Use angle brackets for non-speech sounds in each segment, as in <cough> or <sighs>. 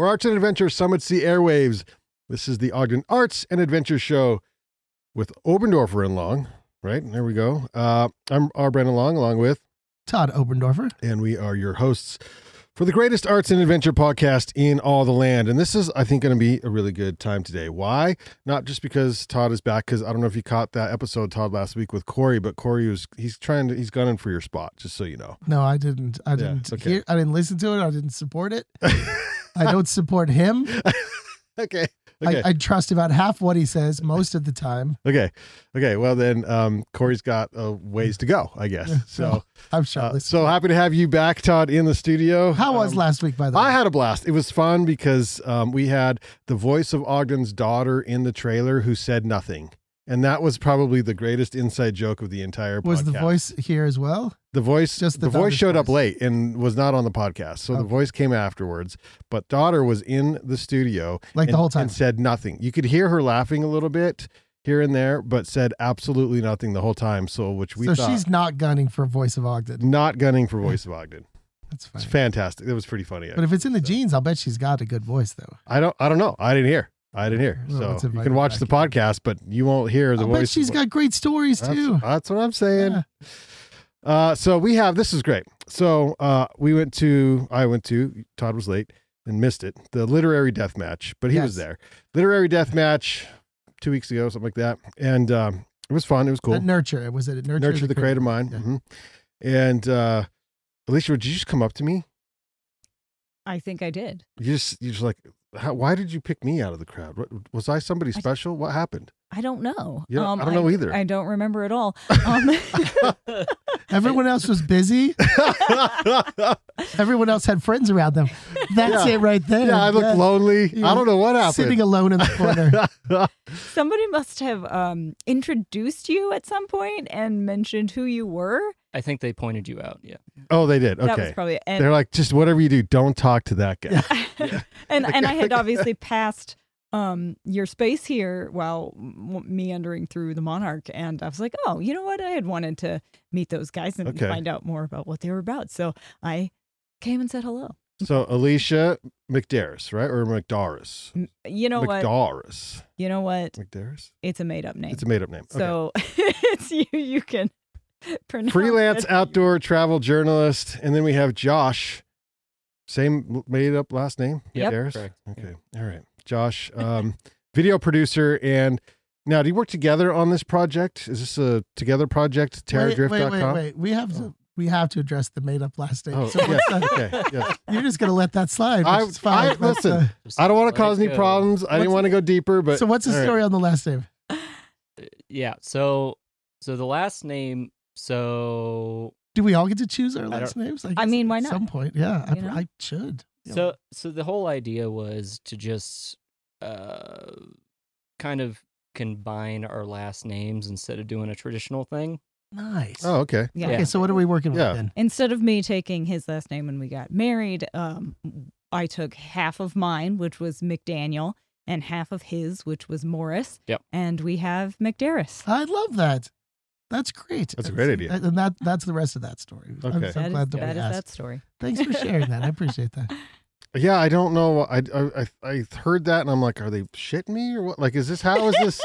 where arts and adventure summits the airwaves. This is the Ogden Arts and Adventure Show with Oberndorfer and Long. Right there we go. Uh, I'm R. Brandon Long, along with, Todd Oberndorfer. and we are your hosts for the greatest arts and adventure podcast in all the land. And this is, I think, going to be a really good time today. Why? Not just because Todd is back, because I don't know if you caught that episode Todd last week with Corey, but Corey was he's trying to he's gunning for your spot, just so you know. No, I didn't. I didn't okay. hear. I didn't listen to it. I didn't support it. <laughs> I don't support him. okay. <laughs> Okay. I, I trust about half what he says most of the time. Okay. Okay. Well, then um, Corey's got a ways to go, I guess. <laughs> So, I'm sure. uh, so happy to have you back, Todd, in the studio. How was Um, last week, by the way? I had a blast. It was fun because um, we had the voice of Ogden's daughter in the trailer who said nothing. And that was probably the greatest inside joke of the entire was the voice here as well? The voice, Just the, the voice showed up late and was not on the podcast. So the voice came afterwards, but daughter was in the studio Like and, the whole time. and said nothing. You could hear her laughing a little bit here and there, but said absolutely nothing the whole time. So which we so thought she's not gunning for voice of Ogden. not gunning for <laughs> voice of Ogden. That's fine. It's fantastic. It was pretty funny. But if it's in the So- genes, I'll bet she's got a good voice, though. I don't. I don't know. I didn't hear. I didn't hear. Well, So you can watch the back podcast, but you won't hear the I'll voice. bet she's of- got great stories That's, too. that's what I'm saying. Yeah. Uh, so we have this is great. So uh, we went to I went to Todd was late and missed it the literary death match, but he was there. Literary death match two weeks ago, something like that, and um, it was fun. It was cool. At Nurture. It was it at Nurture? Nurture the creative mind. Yeah. Mhm. And uh, Alisha, did you just come up to me? I think I did. You just you just like, how, why did you pick me out of the crowd? What, was I somebody I- special? What happened? I don't know. You don't- I don't know either. I don't remember at all. <laughs> Um, <laughs> Everyone else was busy. <laughs> Everyone else had friends around them. That's Yeah. it right there. yeah, I looked Yeah. lonely. You I don't know what happened. Sitting alone in the corner. somebody must have um, introduced you at some point and mentioned who you were. I think they pointed you out. Yeah. oh, they did. Okay. That was Okay. probably and They're like, just whatever you do, don't talk to that guy. <laughs> and and I had <laughs> obviously passed um your space here while m- meandering through the Monarch, and I was like, oh, you know what? I had wanted to meet those guys and Okay. find out more about what they were about, so I came and said hello. So Alisha McDarris, right? Or McDaris. M- You know what? McDarris. You know what? McDaris? It's a made up name. It's a made up name. Okay. So <laughs> it's you. You can pronounce <laughs> Freelance it. outdoor travel journalist. And then we have Josh. Same made up last name? Yep. McDarris? Correct. Okay. All right. Josh, um, <laughs> video producer. And now, do you work together on this project? Is this a together project? wait, wait, wait, TerraDrift.com? wait. We have to. We have to address the made up last name. Oh, So yes. okay. Yes. <laughs> You're just gonna let that slide. Which I- is fine. I- listen, uh, I don't want to cause any go. problems. I didn't want to go deeper, but so what's the all right. story on the last name? Yeah. So, so the last name. So, Do we all get to choose our I last names? I guess mean, why not? At not? some point, yeah. I, I should. Yeah. so, so the whole idea was to just, uh, kind of combine our last names instead of doing a traditional thing. nice. Oh, okay. Yeah. Okay, so what are we working Yeah. with then? Instead of me taking his last name when we got married, um, I took half of mine, which was McDaniel, and half of his, which was Morris. Yep. And we have McDarris. I love that. That's great. That's a great idea. And that that's the rest of that story. I'm Okay. so That is, glad that, that we is asked. that story. Thanks for sharing that. I appreciate that. <laughs> Yeah, I don't know. I, I I I heard that and I'm like, are they shitting me or what? Like, is this how is this?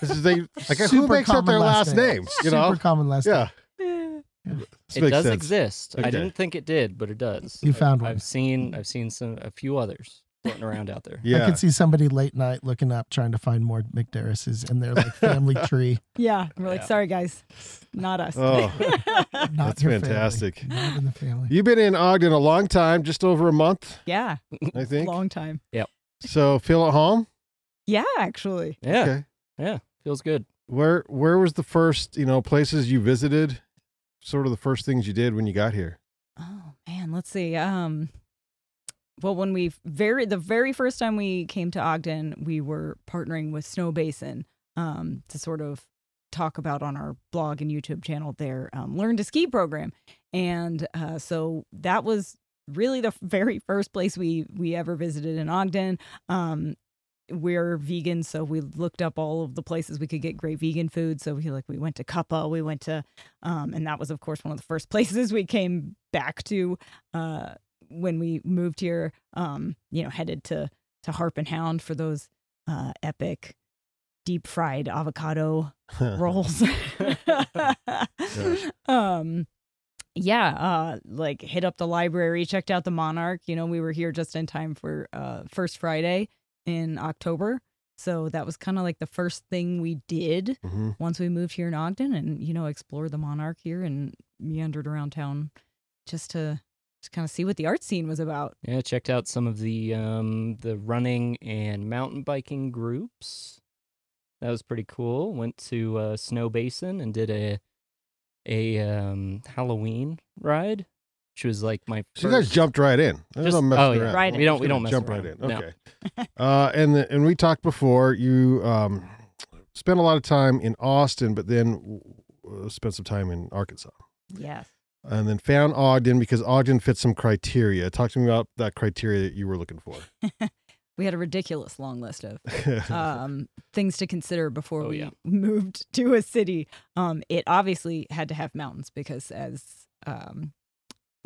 this is they like who makes up their last name. names? You know? Super common last Yeah, name. this it does sense. exist. Okay. I didn't think it did, but it does. You I've- found one. I've seen. I've seen some a few others floating around out there. Yeah. I could see somebody late night looking up trying to find more McDarris's in their like family <laughs> tree. Yeah. We're like, Yeah. sorry, guys. Not us. Oh. <laughs> Not That's your family. fantastic. Not in the family. you've been in Ogden a long time, just over a month, yeah. I think. Long time. Yep. So feel at home. Yeah, actually. Yeah. Okay. Yeah. Feels good. Where where was the first you know places you visited? Sort of the first things you did when you got here. Oh man, let's see. Um well when we very the very first time we came to Ogden, we were partnering with Snowbasin um to sort of talk about on our blog and YouTube channel their um, learn to ski program. And uh so that was really the very first place we we ever visited in Ogden. Um we're vegan, so we looked up all of the places we could get great vegan food. So we like we went to Cuppa, we went to um, and that was of course one of the first <laughs> places we came back to uh, when we moved here, um, you know, headed to to Harp and Hound for those uh, epic deep fried avocado rolls. <laughs> <laughs> um, yeah, uh, like hit up the library, checked out the Monarch. You know, we were here just in time for uh, First Friday in October. So that was kind of like the first thing we did Mhm. once we moved here in Ogden and, you know, explored the Monarch here and meandered around town just to just kind of see what the art scene was about. Yeah, checked out some of the um the running and mountain biking groups. That was pretty cool. Went to uh, Snowbasin and did a a um Halloween ride, which was like my. So you guys jumped right in. There's Just- no messing oh, yeah. around. Right We don't we don't mess jump around. right in. No. Okay. <laughs> uh, and the, and we talked before. You um, spent a lot of time in Austin, but then uh, spent some time in Arkansas, Yes. And then found Ogden because Ogden fits some criteria. Talk to me about that criteria that you were looking for. <laughs> We had a ridiculous long list of <laughs> um, things to consider before Oh, we yeah. moved <laughs> to a city. Um, it obviously had to have mountains because as um,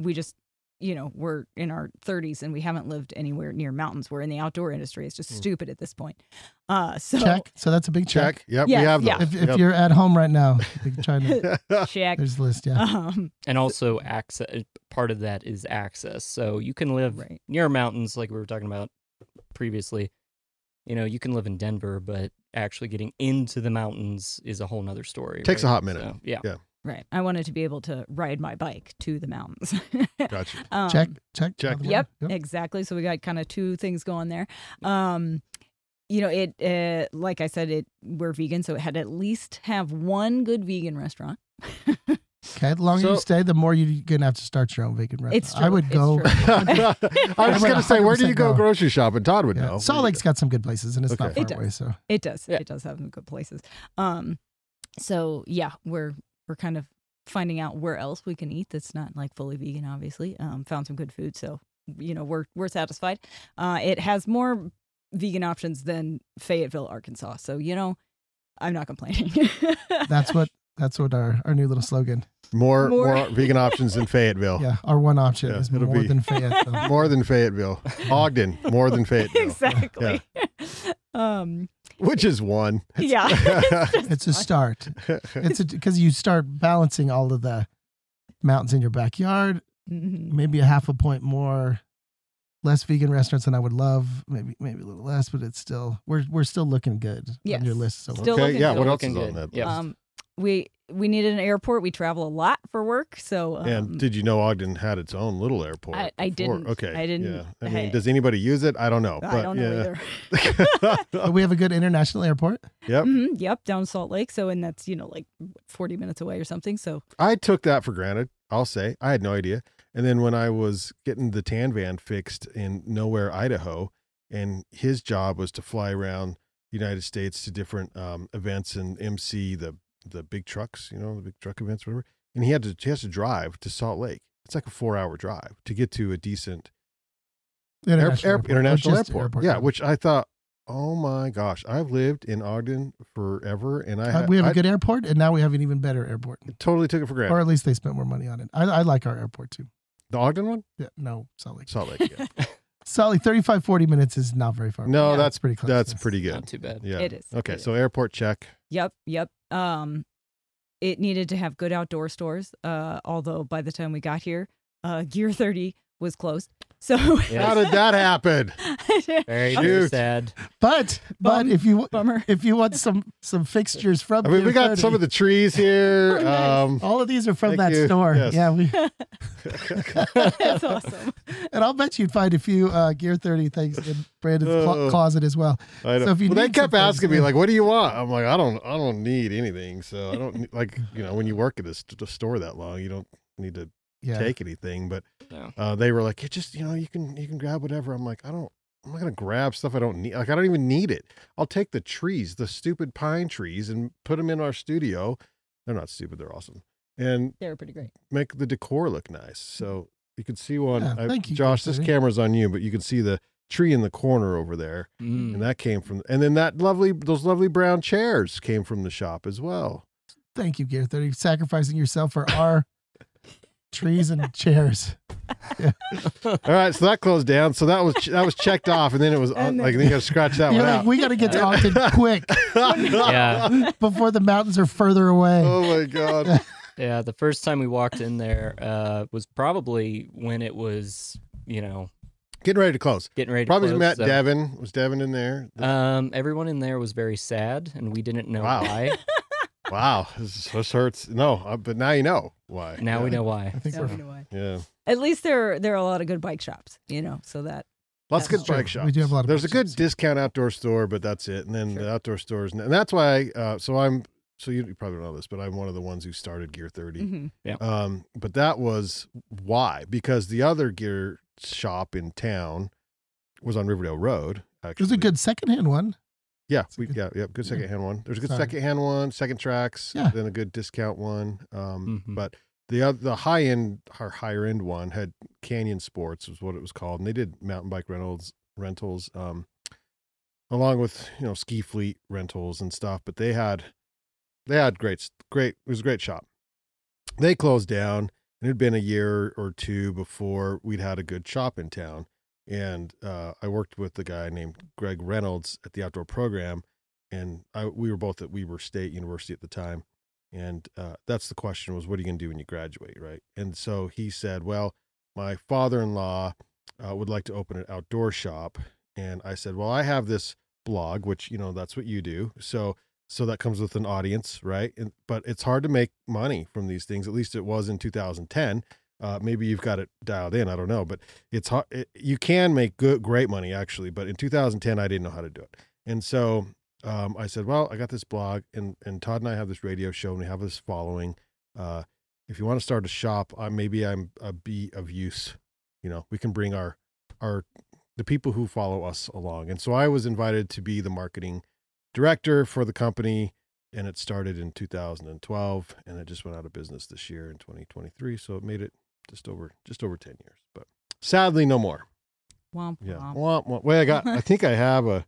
we just, you know, we're in our 30s and we haven't lived anywhere near mountains. We're in the outdoor industry. It's just Mm. stupid at this point. Uh, so check. So that's a big check. Check. Yep, Yes, we have yeah. those. If, if you're at home right now, you can try to, <laughs> check. there's the list. Yeah. Um, and also access. Part of that is access. So you can live right. near mountains, like we were talking about previously. You know, you can live in Denver, but actually getting into the mountains is a whole nother story. Takes a hot minute. So, yeah. Right. I wanted to be able to ride my bike to the mountains. <laughs> Gotcha. Um, check. Check. check. Yep, Yep. exactly. So we got kind of two things going there. Um, you know, it uh, like I said, it we're vegan, so it had at least have one good vegan restaurant. Okay. The longer So- you stay, the more you're gonna have to start your own vegan restaurant. It's true. I would it's go. true. <laughs> <laughs> I was would going to say, where do you go go. grocery shopping? Todd would Yeah. know. Salt Lake's got some good places, and it's not far It away. So It does. Yeah. It does have some good places. Um, so yeah, we're we're kind of finding out where else we can eat that's not like fully vegan. Obviously, um, found some good food, so you know we're we're satisfied. Uh, it has more vegan options than Fayetteville, Arkansas. So you know, I'm not complaining. that's what <laughs> that's what our, our new little slogan. More, more More- vegan options than Fayetteville. Yeah, our one option Yeah, is more be- than Fayetteville. <laughs> More than Fayetteville. Ogden, more than <laughs> Fayetteville. exactly. um, Which is one. <laughs> yeah. <laughs> it's a start. It's because you start balancing all of the mountains in your backyard. Mhm. Maybe a half a point more, less vegan restaurants than I would love. Maybe maybe a little less, but it's still we're we're still looking good Yes. on your list. So Still okay, looking yeah. good. What else is Looking on good. that? Yeah. list? Um, we we needed an airport. We travel a lot for work, so um, and did you know Ogden had its own little airport? I- I didn't. Okay. I didn't- Yeah. I hey. mean, does anybody use it? I don't know. I but don't know yeah. either. <laughs> But we have a good international airport. yep. Mhm, yep, down Salt Lake. So, and that's you know like forty minutes away or something. So, I took that for granted. I'll say I had no idea. And then when I was getting the tan van fixed in nowhere, Idaho, and his job was to fly around the United States to different um, events and MC the the big trucks, you know, the big truck events, whatever. And he had to he has to drive to Salt Lake. It's like a four hour drive to get to a decent air, International air- airport. international Or just airport. Yeah, which I thought, oh my gosh, I've lived in Ogden forever, and I, Uh, we have a I good airport, and now we have an even better airport. totally took it for granted. Or at least they spent more money on it. I, I like our airport too. the Ogden one, Yeah, no, Salt Lake. Salt Lake. Yeah. <laughs> Salt Lake, 35, 40 minutes is not very far. No, Yeah. that's pretty close. that's pretty good. Not too bad. Yeah, It is. Okay, It so airport check. yep, yep. Um, it needed to have good outdoor stores. Uh, although by the time we got here, uh, <laughs> Gear Thirty was closed. So, Yeah. How did that happen? <laughs> Very, Shoot. very sad. But but if you bummer. if you want some some fixtures from I mean, we got 30, some of the trees here. Oh, <laughs> nice. um, all of these are from that you. store. Yes. Yeah, we <laughs> That's awesome. and I'll bet you'd find a few uh, Gear 30 things in Brandon's clo- Oh. closet as well. I know. So if you well, they kept asking me like, "What do you want?" I'm like, "I don't, I don't need anything." So I don't like, you know, when you work at a st- store that long, you don't need to Yeah. take anything. But No. uh, they were like, "It just, you know, you can, you can grab whatever." I'm like, I don't. I'm not gonna grab stuff I don't need. Like I don't even need it. I'll take the trees, the stupid pine trees, and put them in our studio. They're not stupid. They're awesome, and They were pretty great. make the decor look nice. So you can see one. Yeah, I- thank you, Josh. This Gary. camera's on you, but you can see the tree in the corner over there, Mm. and that came from. And then that lovely, those lovely brown chairs came from the shop as well. Thank you, Gear 30, sacrificing yourself for our trees and chairs. All right, so that closed down. So that was that was checked off, and then it was And like then you got to scratch that You're one like, out. we got to get to Ogden <laughs> quick yeah, before the mountains are further away. oh my god! <laughs> yeah. The first time we walked in there uh, was probably when it was, you know, Getting ready to close. getting ready. Probably to close, Probably met so- Devin. Was Devin in there? Um, everyone in there was very sad, and we didn't know Wow. why. <laughs> Wow, this, this hurts. No, uh, but now you know why. Now we know why. I think Now we're we know why. Yeah, At least there there are a lot of good bike shops, you know, so that lots of That's good true. bike We do have a lot of There's bike a good shops. discount outdoor store, but that's it. And then Sure. the outdoor stores, and that's why. Uh, so I'm. So you, you probably don't know this, but I'm one of the ones who started Gear 30. mhm. Um, but that was why because the other gear shop in town was on Riverdale Road. Actually, There's a good secondhand one. Yeah, we, good- yeah, yeah, good yeah. secondhand one. There's a good Sorry. secondhand one, second tracks, Yeah. then a good discount one. Um, Mhm. but the the high end or higher end one had Canyon Sports was what it was called, and they did mountain bike rentals rentals, um, along with you know ski fleet rentals and stuff. But they had they had great great it was a great shop. They closed down, and it had been a year or two before we'd had a good shop in town. And uh, I worked with the guy named Greg Reynolds at the outdoor program, and I, we were both at Weber State University at the time. And uh, that's the question was, what are you going to do when you graduate, right? And so he said, well, my father-in-law uh, would like to open an outdoor shop, and I said, well, I have this blog, which you know that's what you do, so so that comes with an audience, right? And, but it's hard to make money from these things. At least it was in 2010. Uh, maybe you've got it dialed in. I don't know, but it's hard. It, you can make good, great money actually. But in 2010, I didn't know how to do it, and so um, I said, "Well, I got this blog, and and Todd and I have this radio show, and we have this following. Uh, if you want to start a shop, uh, maybe I'm a be of use. You know, we can bring our our the people who follow us along. And so I was invited to be the marketing director for the company, and it started in 2012, and it just went out of business this year in 2023. So it made it just over just over 10 years, but sadly, no more. Womp Yeah. womp. Womp, womp. Wait, I got. I think I have a.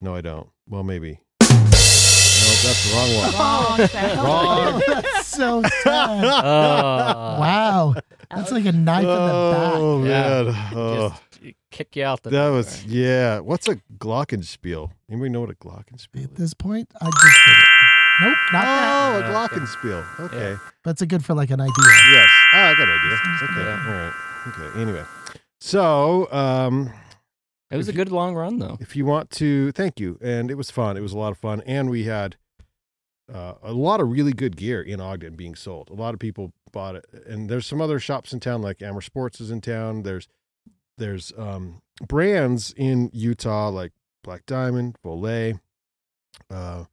No, I don't. Well, maybe. No, that's the wrong one. Wrong, <laughs> Wrong. <laughs> That's so sad. Uh, <laughs> wow. That's like a knife in the back. Oh Yeah. man. Oh, just kick you out the that door. was yeah. What's a glockenspiel? Anybody know what a glockenspiel At is? this point, I just did it. Nope, not that. Oh, a okay. glockenspiel. Okay. But it's a good for like an idea. Yes. Oh, I got an idea. <laughs> Okay. Yeah. All right. Okay. Anyway, so um, It was a if you- good long run though. if you want to, thank you. And it was fun. It was a lot of fun, and we had uh, a lot of really good gear in Ogden being sold. A lot of people bought it, and there's some other shops in town, like Amer Sports is in town. There's there's um, brands in Utah like Black Diamond, Voile, uh,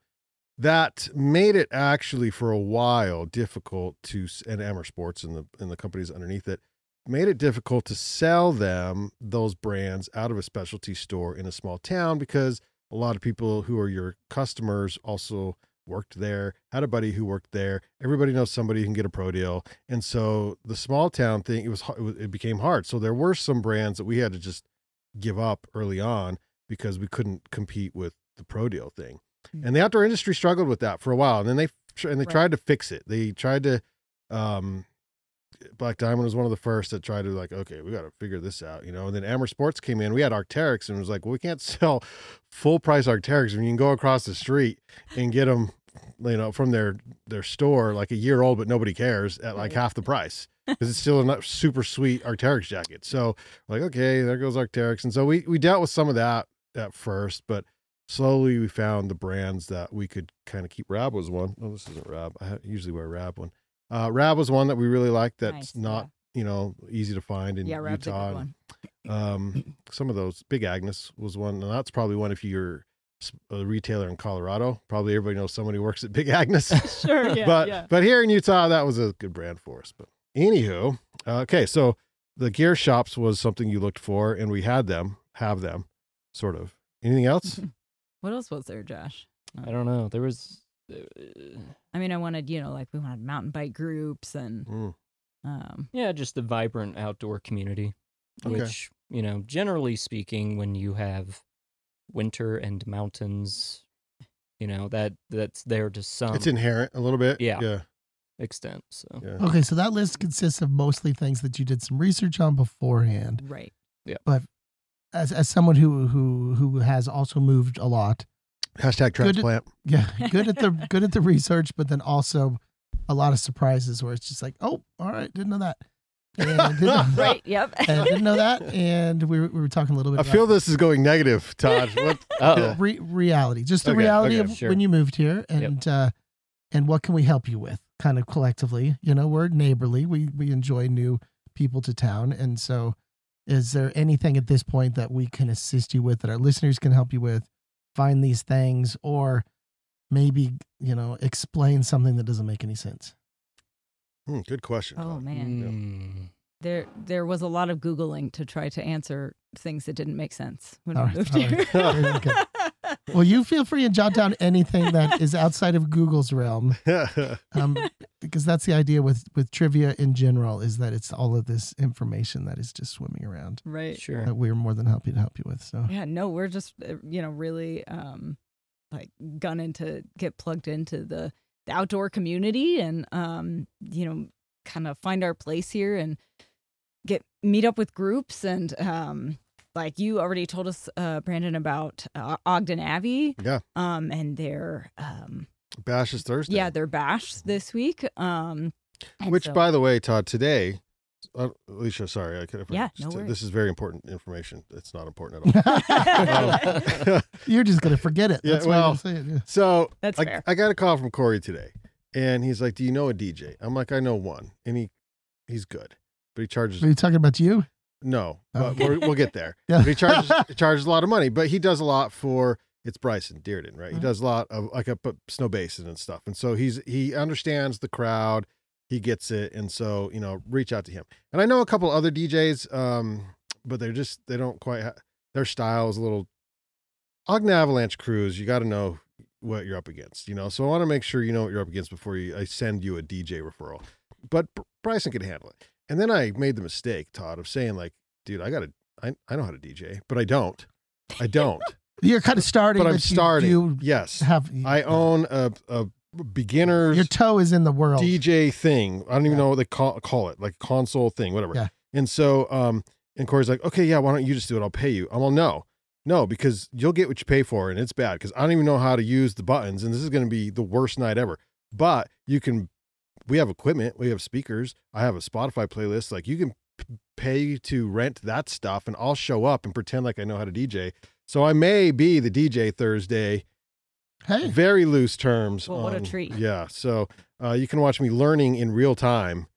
that made it actually for a while difficult to and Amer Sports and the and the companies underneath it made it difficult to sell them those brands out of a specialty store in a small town because a lot of people who are your customers also worked there had a buddy who worked there. Everybody knows somebody who can get a pro deal. And so the small town thing it was- it became hard. So there were some brands that we had to just give up early on because we couldn't compete with the pro deal thing and the outdoor industry struggled with that for a while and then they and they Right. tried to fix it they tried to um Black Diamond was one of the first that tried to like, okay, we got to figure this out, you know. And then Amer Sports came in. We had Arcteryx, and it was like, well, we can't <laughs> sell full price Arcteryx. Mean, you can go across the street and get them, you know, from their their store like a year old, but nobody cares at like Right. half the price because it's still a super sweet Arcteryx jacket. So like, okay, there goes Arcteryx, and so we we dealt with some of that at first, but slowly we found the brands that we could kind of keep. Rab was one. Oh, this isn't Rab. I usually wear Rab one. Uh, Rab was one that we really liked. That's Nice, not you know easy to find in yeah, Rab's a Utah. good one. Um, some of those. Big Agnes was one, and that's probably one if you're a retailer in Colorado. Probably everybody knows somebody who works at Big Agnes. <laughs> Sure, <laughs> yeah, but yeah. but here in Utah, that was a good brand for us. But anywho, uh, okay, so the gear shops was something you looked for, and we had them, have them, sort of. Anything else? <laughs> What else was there, Josh? I don't know. There was. Uh, I mean, I wanted, you know, like we wanted mountain bike groups and Mm. um yeah, just the vibrant outdoor community, Okay. which you know, generally speaking, when you have winter and mountains, you know that that's there to some. It's inherent a little bit. Yeah. Yeah. extent. So Yeah. Okay, so that list consists of mostly things that you did some research on beforehand. Right. As as someone who who who has also moved a lot, Hashtag Good- transplant. yeah, <laughs> good at the good at the research, but then also a lot of surprises where it's just like, oh, all right, didn't know that, and didn't know, <laughs> Right. Yep. and didn't know that, and we were, we were talking a little bit. I about feel this is going negative, Todd. <laughs> What? oh re- reality, just the Okay, reality okay, of sure. when you moved here, and uh, and what can we help you with, kind of collectively. You know, we're neighborly. We we enjoy new people to town, and so is there anything at this point that we can assist you with that our listeners can help you with? Find these things, or maybe you know explain something that doesn't make any sense. Hmm, good question. Oh man. mm, There there was a lot of googling to try to answer things that didn't make sense when All we right, moved here. right. <laughs> Okay. Well, you feel free and jot down anything that is outside of Google's realm. <laughs> um, because that's the idea with with trivia in general is that it's all of this information that is just swimming around right. sure. that we're more than happy to help you with. So Yeah, no, we're just uh, you know really um like gunning to get plugged into the the outdoor community and um you know kind of find our place here and get meet up with groups and um like you already told us uh Brandon about uh, Ogden Abbey yeah. um and their um Bash is Thursday. yeah their bash this week um Which, so- by the way, Todd, today, uh, Alisha, sorry, I could have. Yeah, no worries. This is very important information. It's not important at <laughs> all. Um, <laughs> you're just gonna forget it. Yeah, That's well, why I'm saying. Yeah. so That's I, fair. I got a call from Corey today, and he's like, "Do you know a DJ?" I'm like, "I know one, and he he's good, but he charges Are you talking about you? No, but we're, we'll get there. <laughs> Yeah. But he charges <laughs> he charges a lot of money, but he does a lot for it's Bryson Dearden, right? He Mhm. does a lot of like a Snowbasin and stuff, and so he's he understands the crowd, he gets it, and so you know, reach out to him. And I know a couple other DJs, um, but they're just they don't quite ha- their style is a little. Ogden Avalanche crews, you got to know what you're up against, you know. So I want to make sure you know what you're up against before you I send you a DJ referral. But Br- Bryson can handle it. And then I made the mistake, Todd, of saying like, dude, I got to I, I know how to DJ, but I don't. I don't. <laughs> You're kind of starting, but I'm you starting. do yes. have I own a, a beginner's your toe is in the world. DJ thing. I don't even Yeah. know what they call, call it, like console thing, whatever. Yeah. And so, um, and Corey's like, okay, yeah, why don't you just do it? I'll pay you. I'm all, no, no, because you'll get what you pay for, and it's bad because I don't even know how to use the buttons, and this is going to be the worst night ever. But you can, we have equipment, we have speakers, I have a Spotify playlist. Like you can p- pay to rent that stuff, and I'll show up and pretend like I know how to DJ. So I may be the DJ Thursday hey, very loose terms. Well, what a treat. Yeah. So uh, you can watch me learning in real time.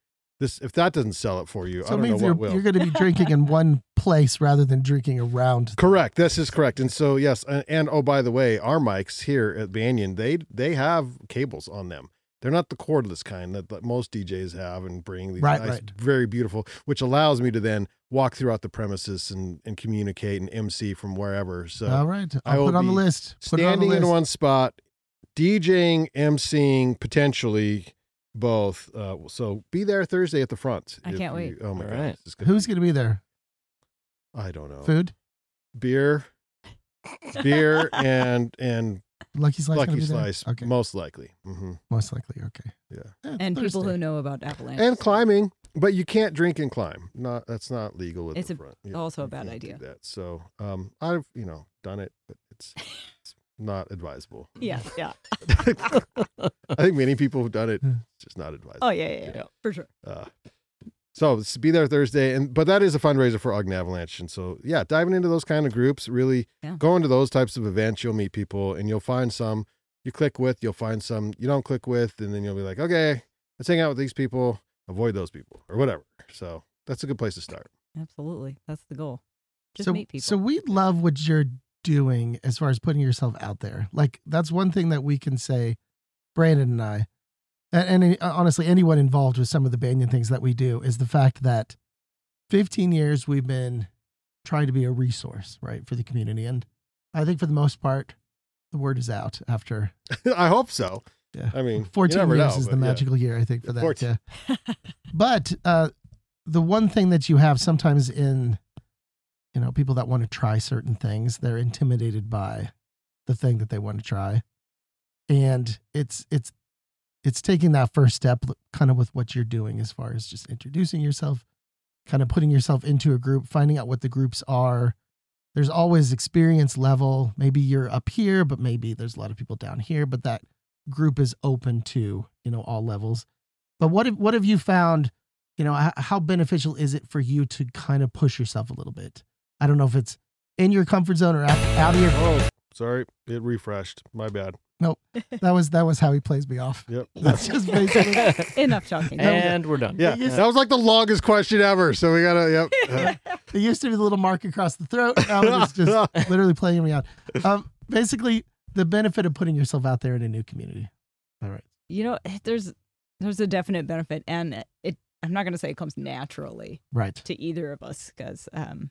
This if that doesn't sell it for you, so I don't know means what you're, will. you're going to be drinking in one place rather than drinking around. Correct. This is correct. And so yes, and, and oh by the way, our mics here at Banyan, they they have cables on them. They're not the cordless kind that, that most DJs have and bring these Right, nice, right. very beautiful, which allows me to then walk throughout the premises and, and communicate and MC from wherever. So All right, I I'll put it on the list. Put it on the standing in one spot, DJing, MCing, potentially both. Uh, so be there Thursday at the front. I can't you- wait. Oh my All god, right. gonna Who's be- going to be there? I don't know. Food. Beer, beer, and and Lucky Slice. Lucky be there? Slice, Okay, most likely. hmm most likely. Okay. Yeah. Eh, and people who know about avalanche And climbing, but you can't drink and climb. Not that's not legal at It's the a- front. You- also a bad can't do idea. That. So um, I've you know done it, but it's, it's not advisable. <laughs> yeah yeah <laughs> I think many people have done it. It's just not advisable. oh yeah yeah, yeah. Yeah. for sure Uh, so be there Thursday, and but that is a fundraiser for Ogden Avalanche, and so yeah, diving into those kind of groups, really Yeah. going to those types of events, you'll meet people, and you'll find some you click with, you'll find some you don't click with, and then you'll be like, okay, let's hang out with these people, avoid those people, or whatever. So that's a good place to start. absolutely that's the goal just so, meet people So we love what you're doing as far as putting yourself out there. Like that's one thing that we can say, Brandon and I, and, and uh, honestly anyone involved with some of the Banyan things that we do is the fact that 15 years we've been trying to be a resource, right, for the community, and I think for the most part, the word is out after <laughs> I hope so. Yeah. I mean, you 14 never years know, is but the yeah. magical year, I think, for that. 14. Yeah. <laughs> but uh, the one thing that you have sometimes in, you know, people that want to try certain things, they're intimidated by the thing that they want to try, and it's it's it's taking that first step, kind of with what you're doing as far as just introducing yourself, kind of putting yourself into a group, finding out what the groups are. There's always experience level. Maybe you're up here, but maybe there's a lot of people down here. But that group is open to you know all levels. But what have what have you found? You know, how beneficial is it for you to kind of push yourself a little bit? I don't know if it's in your comfort zone or out, of your. Oh, sorry, it refreshed. My bad. <laughs> That was that was how he plays me off. Yep. <laughs> That's just <laughs> basically. Enough talking. and we're done. Yeah, It used- that was like the longest question ever. So we gotta. Yep. Uh, It used to be the little mark across the throat. Now it's just literally playing me out. Um, basically, the benefit of putting yourself out there in a new community. All right. you know, there's there's a definite benefit, and it. I'm not going to say it comes naturally Right. to either of us, because um,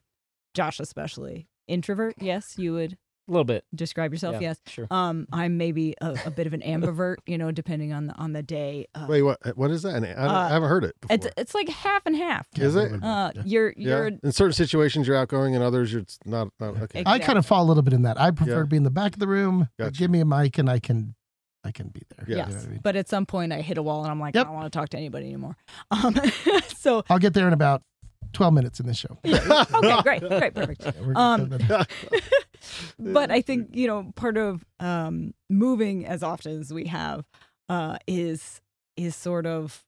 Josh especially introvert. Yes, you would A little bit. describe yourself. Yeah, Yes. Sure. Um, <laughs> I'm maybe a, a bit of an ambivert. You know, depending on the on the day. Uh, Wait, what? What is that? And I, Uh, I haven't heard it. Before. it's it's like half and half. Is it? a little bit, Uh, yeah. you're you're In certain situations, you're outgoing, and others, you're not. not okay. I kind of fall a little bit in that. I prefer Yeah. to be in the back of the room. Gotcha. Give me a mic and I can, I can be there. Yeah. You know I mean? but at some point I hit a wall and I'm like, Yep. I don't want to talk to anybody anymore. <laughs> Um, <laughs> so I'll get there in about twelve minutes in this show. <laughs> okay, great, great, perfect. Yeah, Um, but- <laughs> but I think you know part of um, moving as often as we have uh, is is sort of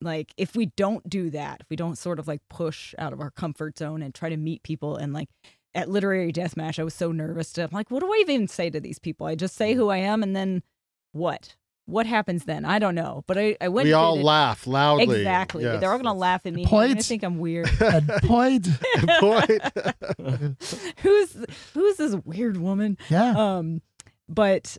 like if we don't do that, if we don't sort of like push out of our comfort zone and try to meet people and like at literary deathmatch, I was so nervous to I'm like, what do I even say to these people? I just say who I am and then what? What happens then? I don't know. But I, I went. We all it. laugh loudly. Exactly. Yes, They're all gonna laugh at me. They're think I'm weird. <laughs> Point. Point. <laughs> who's who's this weird woman? Yeah. um but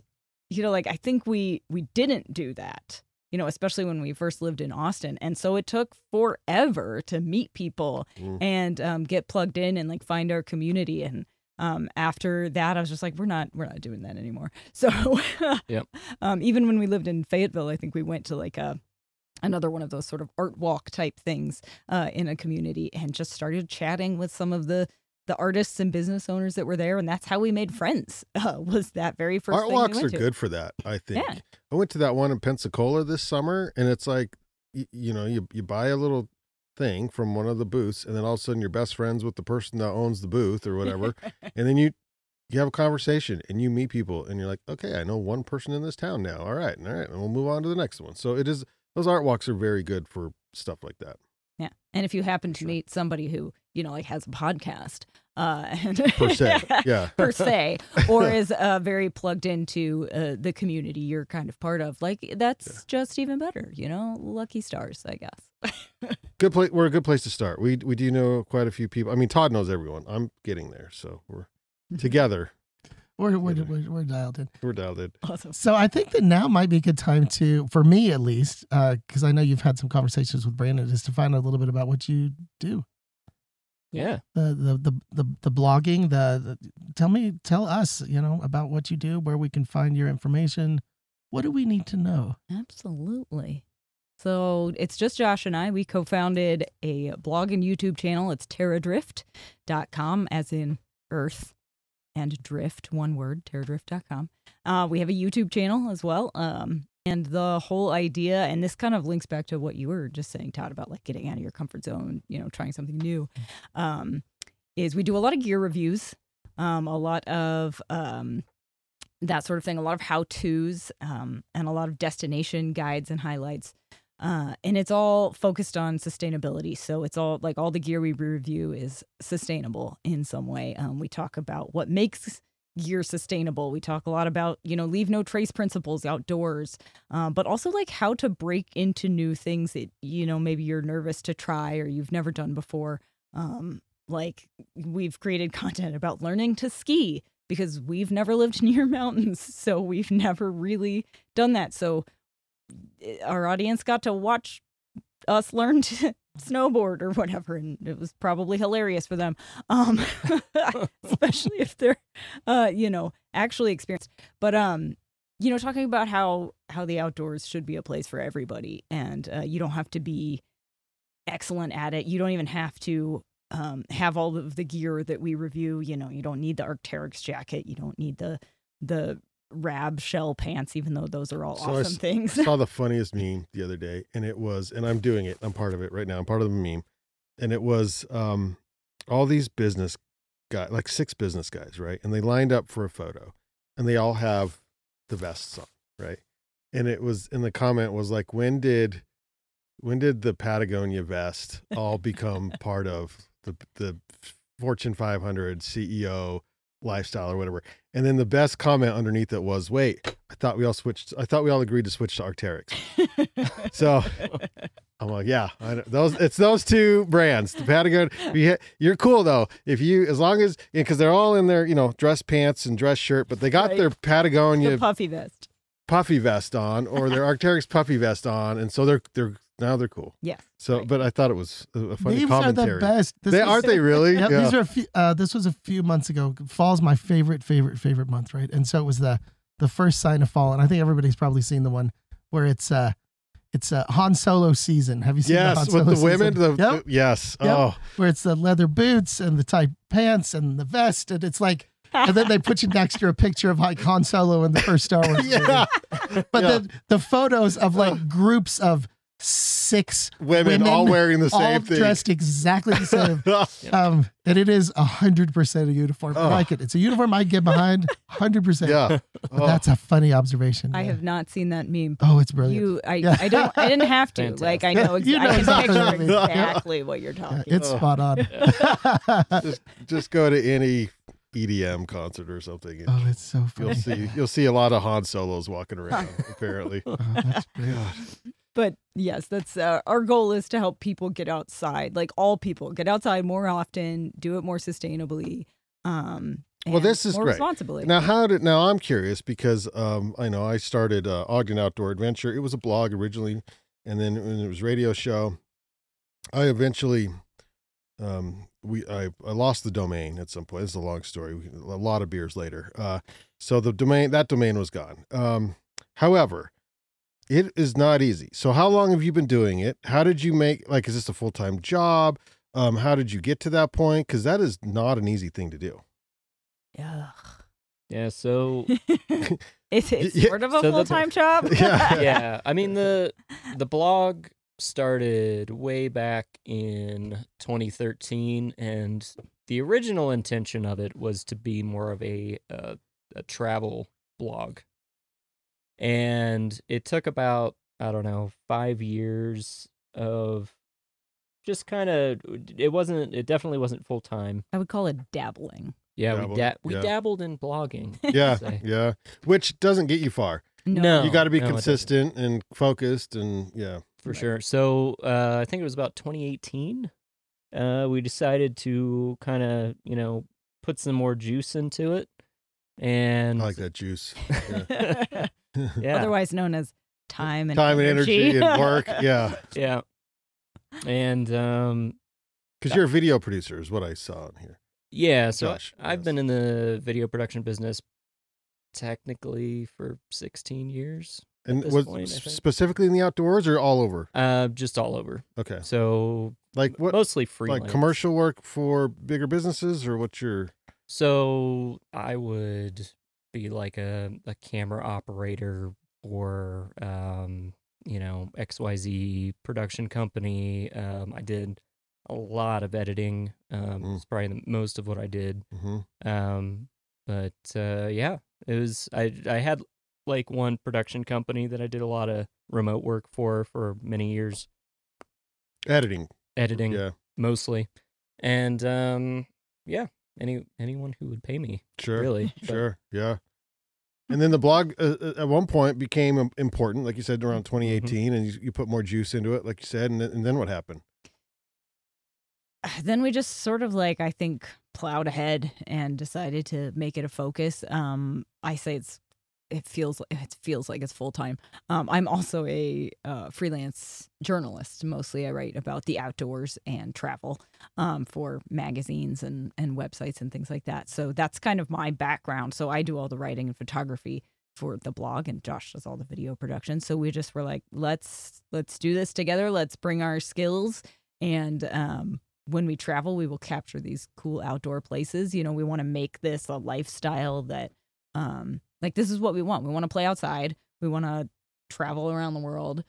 you know like i think we we didn't do that you know especially when we first lived in austin and so it took forever to meet people Mm. and um, get plugged in and like find our community and um, after that i was just like we're not we're not doing that anymore <laughs> so Yep. um, even when we lived in fayetteville i think we went to like a another one of those sort of art walk type things uh, in a community and just started chatting with some of the the artists and business owners that were there and that's how we made friends <laughs> uh, was that very first Art thing walks we are to. good for that. I think. Yeah. I went to that one in Pensacola this summer, and it's like, you, you know, you you buy a little thing from one of the booths, and then all of a sudden you're best friends with the person that owns the booth or <laughs> whatever, and then you you have a conversation and you meet people, and you're like, okay, I know one person in this town now. All right, all right, and we'll move on to the next one. So it is those art walks are very good for stuff like that. yeah and if you happen to Sure. meet somebody who you know like has a podcast uh Per se, <laughs> yeah. per se <laughs> or is uh, very plugged into uh, the community you're kind of part of like that's just even better you know lucky stars i guess <laughs> Good place. We're a good place to start. We we do know quite a few people. I mean, Todd knows everyone. I'm getting there, so we're together. We're, we're, we're, we're dialed in. We're dialed in. awesome So I think that now might be a good time to, for me at least, because I know you've had some conversations with Brandon, is to find out a little bit about what you do. Yeah. The the the the, the blogging. The, the tell me, tell us, you know, about what you do, where we can find your information. What do we need to know? Absolutely. So it's just Josh and I. We co founded a blog and YouTube channel. It's terradrift.com, as in Earth and drift, one word, terradrift.com. Uh, we have a YouTube channel as well. Um, and the whole idea, and this kind of links back to what you were just saying, Todd, about like getting out of your comfort zone, you know, trying something new, um, is we do a lot of gear reviews, um, a lot of um, that sort of thing, a lot of how to's, um, and a lot of destination guides and highlights. Uh, and it's all focused on sustainability. So it's all like all the gear we review is sustainable in some way. Um, we talk about what makes gear sustainable. We talk a lot about, you know, leave no trace principles outdoors, um, but also like how to break into new things that, you know, maybe you're nervous to try or you've never done before. Um, like we've created content about learning to ski because we've never lived <laughs> near mountains. So we've never really done that. So eh, our audience got to watch us learn <laughs> to snowboard or whatever and it was probably hilarious for them um <laughs> especially if they're uh you know actually experienced. But um you know talking about how how the outdoors should be a place for everybody and uh, you don't have to be excellent at it. You don't even have to um have all of the gear that we review. You know you don't need the arcteryx jacket. You don't need the the rab shell pants, even though those are all So awesome things. saw the <laughs> funniest meme the other day, and it was, and I'm doing it. I'm part of it right now. I'm part of the meme, and it was um, all these business guys, like six business guys, right? And they lined up for a photo, and they all have the vests on, right? And it was, and the comment was like, when did, when did the Patagonia vest all become <laughs> part of the the Fortune 500 CEO lifestyle or whatever? And then the best comment underneath it was, wait, I thought we all switched. I thought we all agreed to switch to Arcteryx. <laughs> So I'm like, yeah, I know. those it's those two brands. The Patagonia. You're cool though. If you as long as because they're all in their you know dress pants and dress shirt, but they got Right. their Patagonia the puffy vest. puffy vest on or their Arcteryx puffy vest on, and so they're they're now they're cool. Yeah. So, right. but I thought it was a, a funny Memes are commentary. the best. This They was- aren't they really? Yep, yeah. these are a few, uh, this was a few months ago. Fall's my favorite, favorite, favorite month, right? And so it was the the first sign of fall, and I think everybody's probably seen the one where it's uh it's uh, Han Solo season. Have you seen the Han yes, Solo with the women. The, Yep. the- yes. Yep. Oh, where it's the leather boots and the tight pants and the vest, and it's like, and then they put you next to a picture of like Han Solo in the first Star Wars. <laughs> movie. yeah. But Yeah. then the photos of like groups of six Women, all <laughs> wearing the all same thing. dressed exactly the same. <laughs> Um, and it is a hundred percent a uniform. I Oh. like it. It's a uniform I get behind. Hundred percent. yeah. But Oh. that's a funny observation. I yeah. have not seen that meme. Oh, it's brilliant. You, I, Yeah. I don't, I didn't have to. Like, I know, ex- <laughs> You know I exactly what I picture mean. Yeah. exactly what you're Yeah, talking. it's Oh. spot on. just just go to any EDM concert or something. and oh, it's so You'll see you'll see a lot of Han Solos walking around. apparently. Oh, that's great. God. But yes, that's uh, our goal is to help people get outside, like all people get outside more often, do it more sustainably. Um, Well, this is great. responsibly. Now, how did now? I'm curious because um, I know I started uh, Ogden Outdoor Adventure. It was a blog originally, and then when it was radio show, I eventually um, we I, I lost the domain at some point. This is a long story. We- A lot of beers later. Uh, so the domain that domain was gone. Um, however, it is not easy. So how long have you been doing it? How did you make like is this a full time job? Um, how did you get to that point? Because that is not an easy thing to do. Yeah. Yeah, so <laughs> it's, it's Yeah, sort of a so full time job. <laughs> Yeah. <laughs> yeah, I mean the the blog started way back in 2013 and the original intention of it was to be more of a uh, a travel blog. And it took about I don't know, 5 years of just kind of it wasn't it definitely wasn't full time. I would call it dabbling. Yeah, we Dabbled, da- we yeah. dabbled in blogging. <laughs> Yeah, yeah. Which doesn't get you far. No. you got to be no, consistent and focused, and yeah. for Right. sure. So uh, I think it was about 2018. Uh, we decided to kind of you know put some more juice into it, and I like that juice. yeah, <laughs> <laughs> Otherwise known as time and Time and energy and work. <laughs> Yeah, yeah, and um, because you're a video producer, is what I saw in here. yeah. So Josh, I've yes. been in the video production business technically for 16 years. And was point, specifically in the outdoors or all over? Uh, just all over. Okay, So like what? mostly freelance. Like commercial work for bigger businesses, or what's your? So I would be like a, a camera operator or um, you know, XYZ production company. Um, I did a lot of editing. Um, Mhm. it's probably the most of what I did. Mhm. Um, but uh, yeah, it was I I had like one production company that I did a lot of remote work for for many years, Editing. editing Yeah, mostly, and um, yeah, any anyone who would pay me sure. really, but- Sure. Yeah. And then the blog uh, uh, at one point became important, like you said, around Mm-hmm. 2018, and you, you put more juice into it, like you said, and, then- and then what happened? <sighs> then we just sort of like I think plowed ahead and decided to make it a focus. Um, I say it's it feels <laughs> it feels like it's full time. Um, I'm also a uh, freelance journalist. Mostly, I write about the outdoors and travel um, for magazines and and websites and things like that. So that's kind of my background. So I do all the writing and photography for the blog, and Josh does all the video production. So we just were like, let's let's do this together. Let's bring our skills and um, when we travel, we will capture these cool outdoor places. You know, we want to make this a lifestyle that um like this is what we want we want to play outside we want to travel around the world